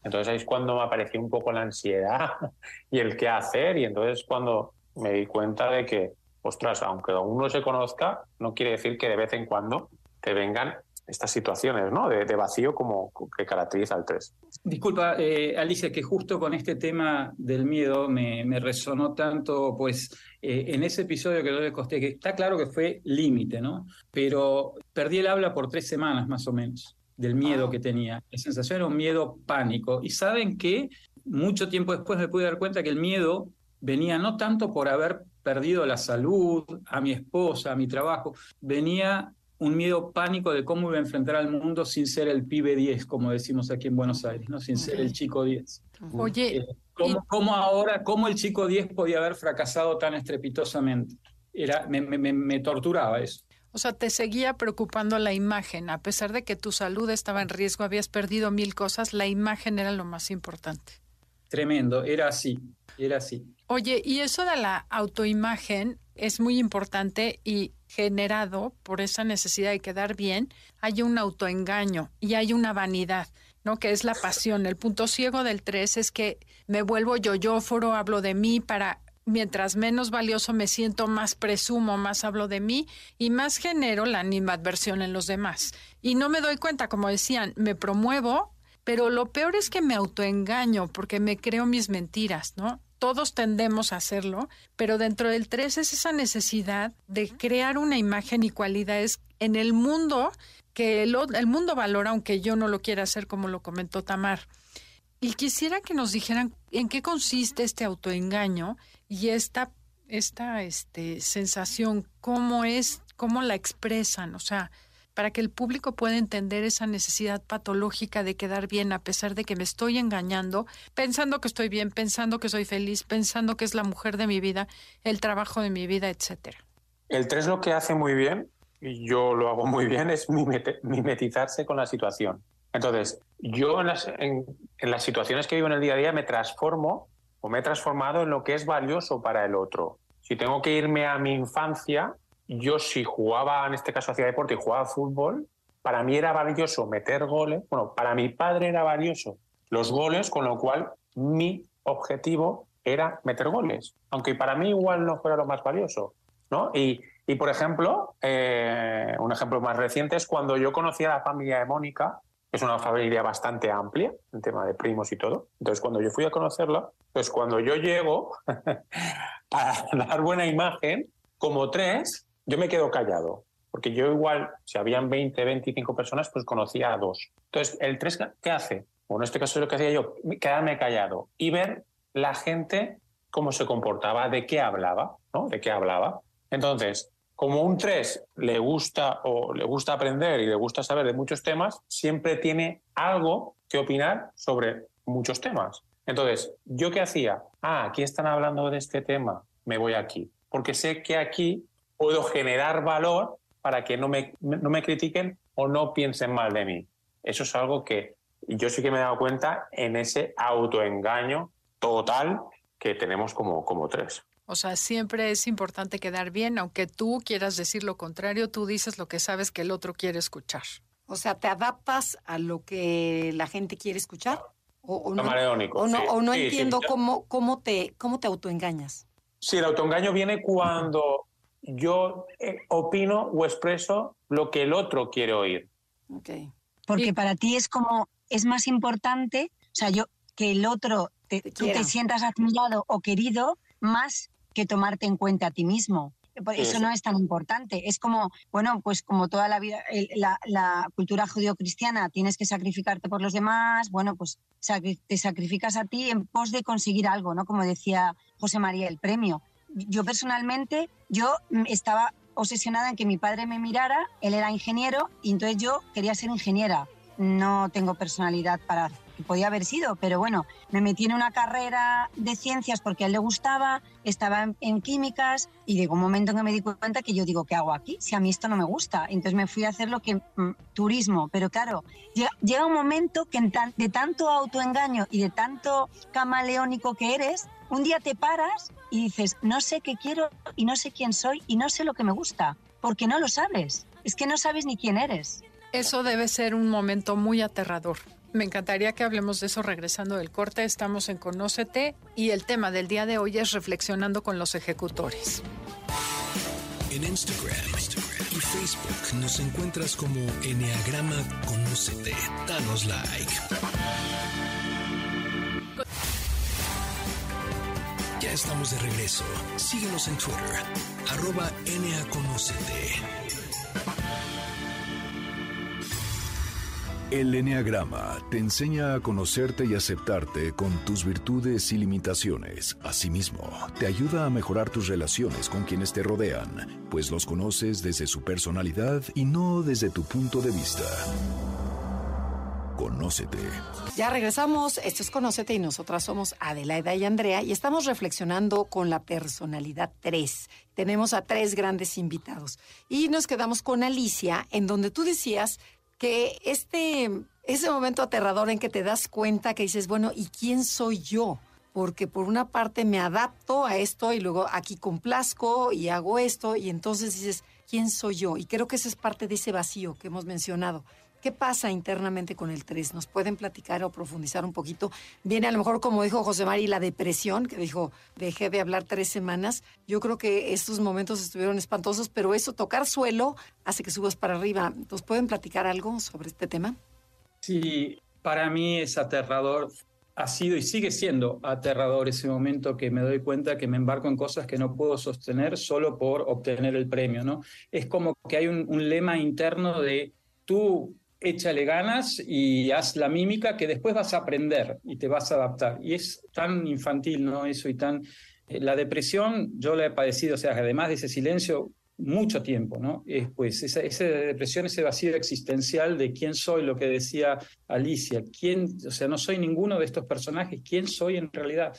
Entonces ahí es cuando me apareció un poco la ansiedad y el qué hacer y entonces cuando me di cuenta de que, ostras, aunque uno se conozca, no quiere decir que de vez en cuando te vengan estas situaciones ¿no? de, de vacío como que caracteriza al 3. Disculpa, eh, Alicia, que justo con este tema del miedo me, me resonó tanto, pues eh, en ese episodio que yo le costé, que está claro que fue límite, ¿no? Pero perdí el habla por tres semanas más o menos del miedo que tenía. La sensación era un miedo pánico. Y saben que mucho tiempo después me pude dar cuenta que el miedo venía no tanto por haber perdido la salud, a mi esposa, a mi trabajo, venía un miedo pánico de cómo iba a enfrentar al mundo sin ser el pibe 10, como decimos aquí en Buenos Aires, ¿no? sin ser el chico 10. Oye, eh, ¿cómo, ¿cómo, ahora, cómo el chico 10 podía haber fracasado tan estrepitosamente? Era, me, me, me torturaba eso. O sea, te seguía preocupando la imagen, a pesar de que tu salud estaba en riesgo, habías perdido mil cosas, la imagen era lo más importante. Tremendo, era así, era así. Oye, y eso de la autoimagen es muy importante y generado por esa necesidad de quedar bien, hay un autoengaño y hay una vanidad. ¿no? que es la pasión. El punto ciego del 3 es que me vuelvo yoyóforo, hablo de mí para mientras menos valioso me siento, más presumo, más hablo de mí y más genero la animadversión en los demás. Y no me doy cuenta, como decían, me promuevo, pero lo peor es que me autoengaño porque me creo mis mentiras, ¿no? todos tendemos a hacerlo, pero dentro del 3 es esa necesidad de crear una imagen y cualidades en el mundo que el, el, mundo valora, aunque yo no lo quiera hacer como lo comentó Tamar. Y quisiera que nos dijeran en qué consiste este autoengaño y esta, esta este, sensación, cómo es, cómo la expresan, o sea, para que el público pueda entender esa necesidad patológica de quedar bien a pesar de que me estoy engañando, pensando que estoy bien, pensando que soy feliz, pensando que es la mujer de mi vida, el trabajo de mi vida, etcétera. El 3 lo que hace muy bien, y yo lo hago muy bien, es mimetizarse con la situación. Entonces, yo en las, en, en las situaciones que vivo en el día a día me transformo o me he transformado en lo que es valioso para el otro. Si tengo que irme a mi infancia, yo si jugaba, en este caso hacía deporte y jugaba fútbol, para mí era valioso meter goles, bueno, para mi padre era valioso los goles, con lo cual mi objetivo era meter goles, aunque para mí igual no fuera lo más valioso, ¿no? Y, y por ejemplo, eh, un ejemplo más reciente es cuando yo conocí a la familia de Mónica, es una familia bastante amplia en tema de primos y todo. Entonces, cuando yo fui a conocerla, pues cuando yo llego a dar buena imagen, como tres, yo me quedo callado. Porque yo igual, si habían 20, 25 personas, pues conocía a dos. Entonces, el tres, ¿qué hace? Bueno, en este caso es lo que hacía yo, quedarme callado y ver la gente cómo se comportaba, de qué hablaba, ¿no? De qué hablaba. Entonces, como un 3 le gusta o le gusta aprender y le gusta saber de muchos temas, siempre tiene algo que opinar sobre muchos temas. Entonces, ¿yo qué hacía? Ah, aquí están hablando de este tema, me voy aquí. Porque sé que aquí puedo generar valor para que no me, no me critiquen o no piensen mal de mí. Eso es algo que yo sí que me he dado cuenta en ese autoengaño total que tenemos como, como tres. O sea, siempre es importante quedar bien, aunque tú quieras decir lo contrario, tú dices lo que sabes que el otro quiere escuchar. O sea, ¿te adaptas a lo que la gente quiere escuchar? O, no, o no, entiendo cómo, cómo, te, cómo te autoengañas. Sí, el autoengaño viene cuando yo eh, opino o expreso lo que el otro quiere oír. Okay. Porque para ti es como, es más importante, o sea, yo, que el otro, te, tú te sientas admirado o querido más que tomarte en cuenta a ti mismo. Eso no es tan importante. Es como, bueno, pues como toda la vida, la, la cultura judio-cristiana, tienes que sacrificarte por los demás, bueno, pues te sacrificas a ti en pos de conseguir algo, ¿no? Como decía José María, el premio. Yo personalmente, yo estaba obsesionada en que mi padre me mirara, él era ingeniero y entonces yo quería ser ingeniera. No tengo personalidad para que podía haber sido, pero bueno, me metí en una carrera de ciencias porque a él le gustaba, estaba en, químicas y llegó un momento en que me di cuenta que yo digo, ¿qué hago aquí? Si a mí esto no me gusta. Entonces me fui a hacer lo que, mm, turismo, pero claro, llega, un momento que de tanto autoengaño y de tanto camaleónico que eres, un día te paras y dices, no sé qué quiero y no sé quién soy y no sé lo que me gusta, porque no lo sabes. Es que no sabes ni quién eres. Eso debe ser un momento muy aterrador. Me encantaría que hablemos de eso regresando del corte. Estamos en Conócete y el tema del día de hoy es reflexionando con los ejecutores. En Instagram, y Facebook nos encuentras como Enneagrama Conócete. Danos like. Ya estamos de regreso. Síguenos en Twitter, arroba El Enneagrama te enseña a conocerte y aceptarte con tus virtudes y limitaciones. Asimismo, te ayuda a mejorar tus relaciones con quienes te rodean, pues los conoces desde su personalidad y no desde tu punto de vista. Conócete. Ya regresamos, esto es Conócete y nosotras somos Adelaida y Andrea y estamos reflexionando con la personalidad 3. Tenemos a tres grandes invitados y nos quedamos con Alicia, en donde tú decías que este, ese momento aterrador en que te das cuenta que dices, bueno, ¿y quién soy yo? Porque por una parte me adapto a esto y luego aquí complazco y hago esto y entonces dices, ¿quién soy yo? Y creo que esa es parte de ese vacío que hemos mencionado. ¿Qué pasa internamente con el 3? ¿Nos pueden platicar o profundizar un poquito? Viene a lo mejor, como dijo José Mari, la depresión, que dijo, dejé de hablar tres semanas. Yo creo que estos momentos estuvieron espantosos, pero eso, tocar suelo, hace que subas para arriba. ¿Nos pueden platicar algo sobre este tema? Sí, para mí es aterrador. Ha sido y sigue siendo aterrador ese momento que me doy cuenta que me embarco en cosas que no puedo sostener solo por obtener el premio, ¿no? Es como que hay un, un lema interno de tú échale ganas y haz la mímica que después vas a aprender y te vas a adaptar. Y es tan infantil, ¿no? Eso y tan... Eh, la depresión yo la he padecido, o sea, además de ese silencio, mucho tiempo, ¿no? Es pues esa, esa, depresión, ese vacío existencial de quién soy, lo que decía Alicia, quién, o sea, no soy ninguno de estos personajes, quién soy en realidad.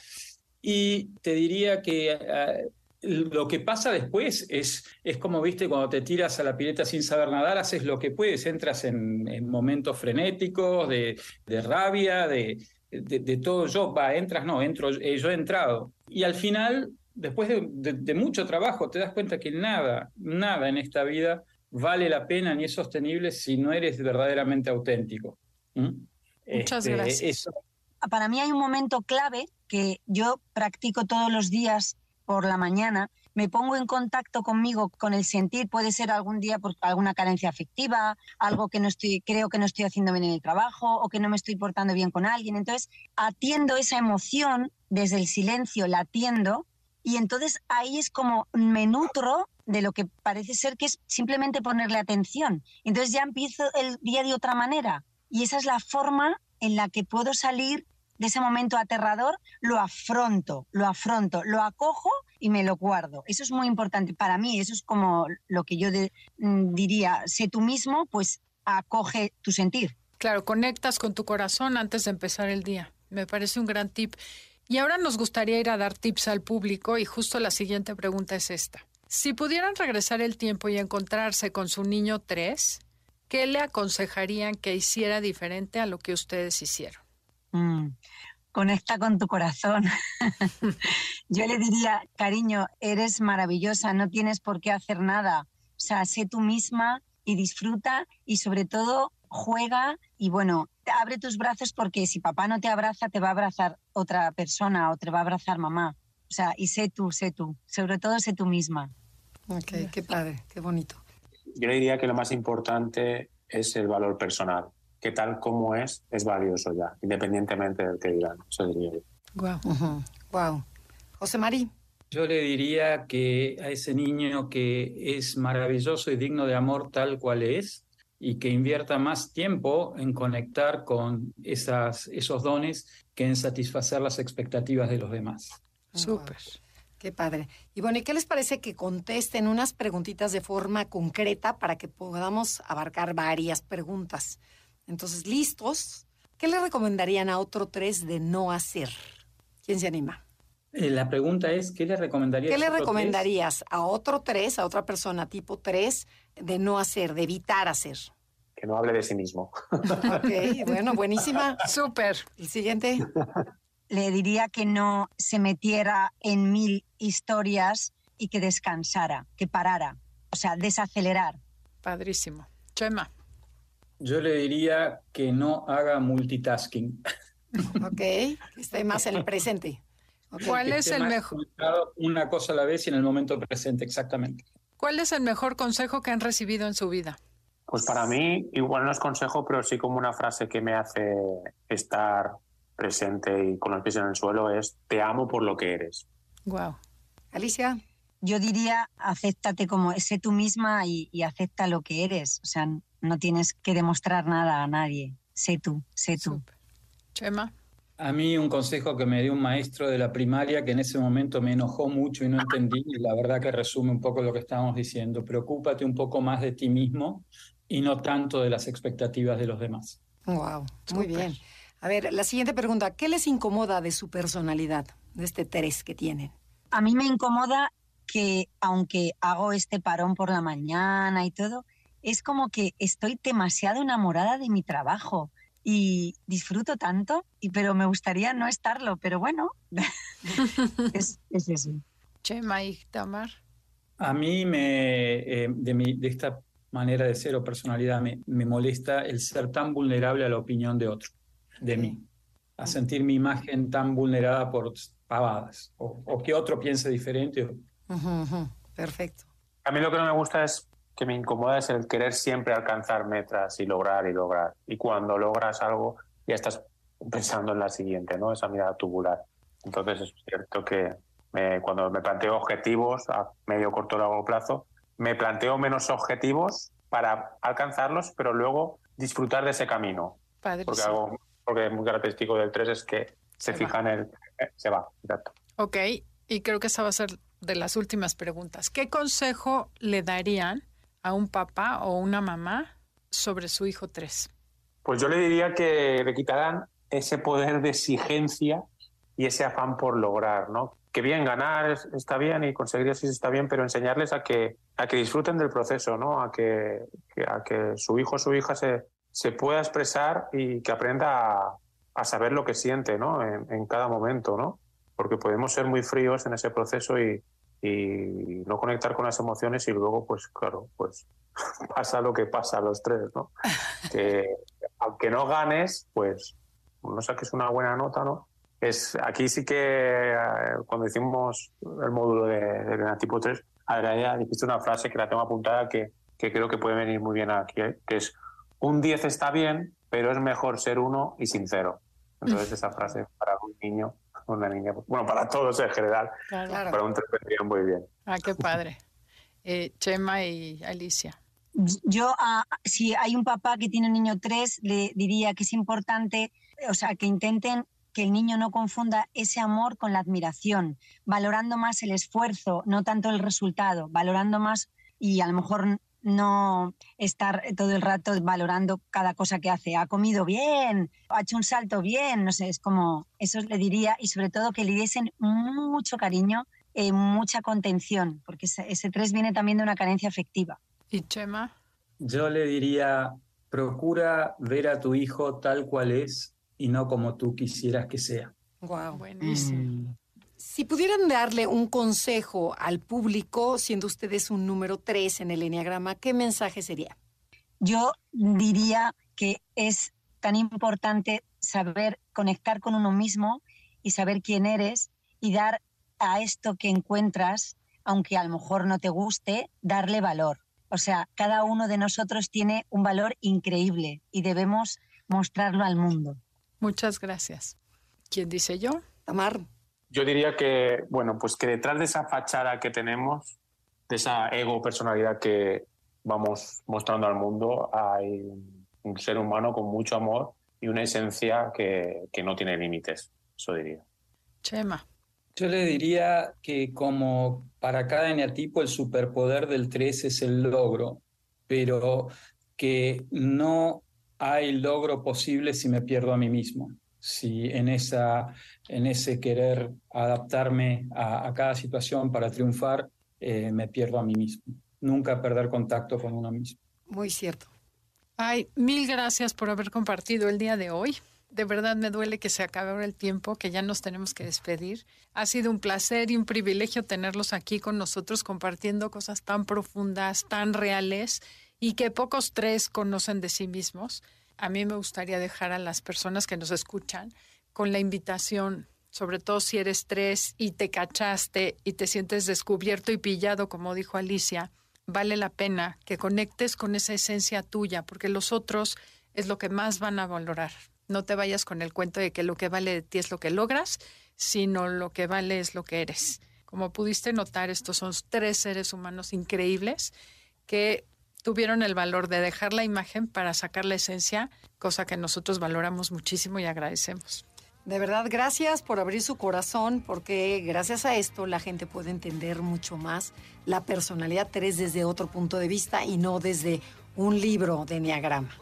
Y te diría que eh, lo que pasa después es, es como, viste, cuando te tiras a la pileta sin saber nadar, haces lo que puedes, entras en, momentos frenéticos, de, rabia, de, de, todo yo, va, entras, no, entro, eh, yo he entrado. Y al final, después de, mucho trabajo, te das cuenta que nada, nada en esta vida vale la pena ni es sostenible si no eres verdaderamente auténtico. Muchas este, gracias. Para mí hay un momento clave que yo practico todos los días por la mañana me pongo en contacto conmigo, con el sentir, puede ser algún día por alguna carencia afectiva, algo que no estoy, creo que no estoy haciendo bien en el trabajo o que no me estoy portando bien con alguien. Entonces, atiendo esa emoción desde el silencio, la atiendo y entonces ahí es como me nutro de lo que parece ser que es simplemente ponerle atención. Entonces ya empiezo el día de otra manera y esa es la forma en la que puedo salir de ese momento aterrador, lo afronto, lo afronto, lo acojo y me lo guardo. Eso es muy importante para mí, eso es como lo que yo mm, diría, sé tú mismo, pues acoge tu sentir. Claro, conectas con tu corazón antes de empezar el día. Me parece un gran tip. Y ahora nos gustaría ir a dar tips al público y justo la siguiente pregunta es esta. Si pudieran regresar el tiempo y encontrarse con su niño 3, ¿qué le aconsejarían que hiciera diferente a lo que ustedes hicieron? Mm, conecta con tu corazón. Yo le diría, cariño, eres maravillosa, no tienes por qué hacer nada. O sea, sé tú misma y disfruta y sobre todo juega y bueno, abre tus brazos porque si papá no te abraza, te va a abrazar otra persona o te va a abrazar mamá. O sea, y sé tú, sé tú. Sobre todo sé tú misma. Ok, qué padre, qué bonito. Yo le diría que lo más importante es el valor personal que tal como es, es valioso ya, independientemente del que digan. Eso diría yo. Wow. wow. José Marí. Yo le diría que a ese niño que es maravilloso y digno de amor tal cual es, y que invierta más tiempo en conectar con esas, esos dones que en satisfacer las expectativas de los demás. Súper. Qué padre. Y bueno, ¿y qué les parece que contesten unas preguntitas de forma concreta para que podamos abarcar varias preguntas? Entonces, listos. ¿Qué le recomendarían a otro tres de no hacer? ¿Quién se anima? Eh, la pregunta es, ¿qué le recomendarías? ¿Qué le recomendarías a otro tres, a otra persona tipo tres, de no hacer, de evitar hacer? Que no hable de sí mismo. Ok, bueno, buenísima. Súper. El siguiente. Le diría que no se metiera en mil historias y que descansara, que parara. O sea, desacelerar. Padrísimo. Chema. Yo le diría que no haga multitasking. Ok, que esté más en el presente. ¿Cuál es el mejor? Una cosa a la vez y en el momento presente, exactamente. ¿Cuál es el mejor consejo que han recibido en su vida? Pues para mí, igual no es consejo, pero sí como una frase que me hace estar presente y con los pies en el suelo es te amo por lo que eres. Wow. Alicia. Yo diría, acéptate como sé tú misma y, y acepta lo que eres. O sea, no tienes que demostrar nada a nadie. Sé tú, sé tú. Chema. A mí un consejo que me dio un maestro de la primaria que en ese momento me enojó mucho y no entendí, y la verdad que resume un poco lo que estábamos diciendo. Preocúpate un poco más de ti mismo y no tanto de las expectativas de los demás. Wow, muy bien. A ver, la siguiente pregunta, ¿qué les incomoda de su personalidad, de este tres que tienen? A mí me incomoda que aunque hago este parón por la mañana y todo, es como que estoy demasiado enamorada de mi trabajo y disfruto tanto, y, pero me gustaría no estarlo, pero bueno, es, es, eso. Chema y Tamar. A mí me, eh, de, mi, de esta manera de ser o personalidad me, me, molesta el ser tan vulnerable a la opinión de otro, de mí, a sentir mi imagen tan vulnerada por pavadas o, o que otro piense diferente. Perfecto. A mí lo que no me gusta es que me incomoda es el querer siempre alcanzar metas y lograr y lograr. Y cuando logras algo, ya estás pensando en la siguiente, ¿no? Esa mirada tubular. Entonces es cierto que cuando me planteo objetivos a medio, corto, largo plazo, me planteo menos objetivos para alcanzarlos, pero luego disfrutar de ese camino. Porque algo porque es muy característico del 3 es que se, fija en el... Eh, se va, exacto. Ok, y creo que esa va a ser de las últimas preguntas. ¿Qué consejo le darían a un papá o una mamá sobre su hijo 3? Pues yo le diría que le quitaran ese poder de exigencia y ese afán por lograr, ¿no? Que bien, ganar está bien y conseguir eso está bien, pero enseñarles a que, a que disfruten del proceso, ¿no? A que, a que su hijo o su hija se, se pueda expresar y que aprenda a, a saber lo que siente, ¿no? En, en, cada momento, ¿no? Porque podemos ser muy fríos en ese proceso y, y no conectar con las emociones y luego, pues claro, pues pasa lo que pasa a los tres, ¿no? Que aunque no ganes, pues no saques una buena nota, ¿no? es, aquí sí que eh, cuando hicimos el módulo de, de tipo 3, Adriana dijiste una frase que la tengo apuntada que, que creo que puede venir muy bien aquí, ¿eh? que es un 10 está bien, pero es mejor ser uno y sincero. Entonces esa frase para un niño, una niña, bueno, para todos en general, para un 3 vendría muy bien. Ah, qué padre. Eh, Chema y Alicia. Yo, ah, si hay un papá que tiene un niño 3, le diría que es importante, o sea, que intenten que el niño no confunda ese amor con la admiración, valorando más el esfuerzo, no tanto el resultado, valorando más y a lo mejor no estar todo el rato valorando cada cosa que hace. Ha comido bien, ha hecho un salto bien, no sé, es como, eso le diría, y sobre todo que le diesen mucho cariño, eh, mucha contención, porque ese, ese tres viene también de una carencia afectiva. ¿Y Chema? Yo le diría, procura ver a tu hijo tal cual es y no como tú quisieras que sea. Wow. Buenísimo. Mm. Si pudieran darle un consejo al público, siendo ustedes un número 3 en el Enneagrama, ¿qué mensaje sería? Yo diría que es tan importante saber conectar con uno mismo y saber quién eres y dar a esto que encuentras, aunque a lo mejor no te guste, darle valor. O sea, cada uno de nosotros tiene un valor increíble y debemos mostrarlo al mundo. Muchas gracias. ¿Quién dice yo? Tamar. Yo diría que, bueno, pues que detrás de esa fachada que tenemos, de esa ego personalidad que vamos mostrando al mundo, hay un ser humano con mucho amor y una esencia que, que no tiene límites, eso diría. Chema. Yo le diría que como para cada eneatipo el superpoder del 3 es el logro, pero que no hay logro posible si me pierdo a mí mismo, si en, ese querer adaptarme a, a cada situación para triunfar, eh, me pierdo a mí mismo. Nunca perder contacto con uno mismo. Muy cierto. Ay, mil gracias por haber compartido el día de hoy. De verdad me duele que se acabe ahora el tiempo, que ya nos tenemos que despedir. Ha sido un placer y un privilegio tenerlos aquí con nosotros compartiendo cosas tan profundas, tan reales y que pocos tres conocen de sí mismos. A mí me gustaría dejar a las personas que nos escuchan con la invitación, sobre todo si eres tres y te cachaste y te sientes descubierto y pillado, como dijo Alicia, vale la pena que conectes con esa esencia tuya, porque los otros es lo que más van a valorar. No te vayas con el cuento de que lo que vale de ti es lo que logras, sino lo que vale es lo que eres. Como pudiste notar, estos son tres seres humanos increíbles que tuvieron el valor de dejar la imagen para sacar la esencia, cosa que nosotros valoramos muchísimo y agradecemos. De verdad, gracias por abrir su corazón, porque gracias a esto la gente puede entender mucho más la personalidad 3 desde otro punto de vista y no desde un libro de Enneagrama.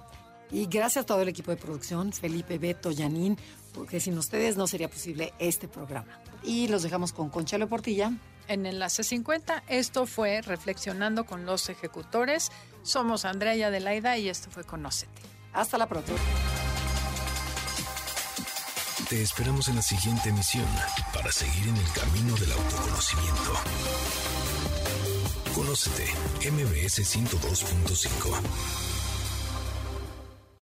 Y gracias a todo el equipo de producción, Felipe, Beto, Yanin, porque sin ustedes no sería posible este programa. Y los dejamos con Conchelo Portilla. En Enlace 50, esto fue Reflexionando con los Ejecutores. Somos Andrea y Adelaida y esto fue Conócete. Hasta la próxima. Te esperamos en la siguiente emisión para seguir en el camino del autoconocimiento. Conócete, MBS 102.5.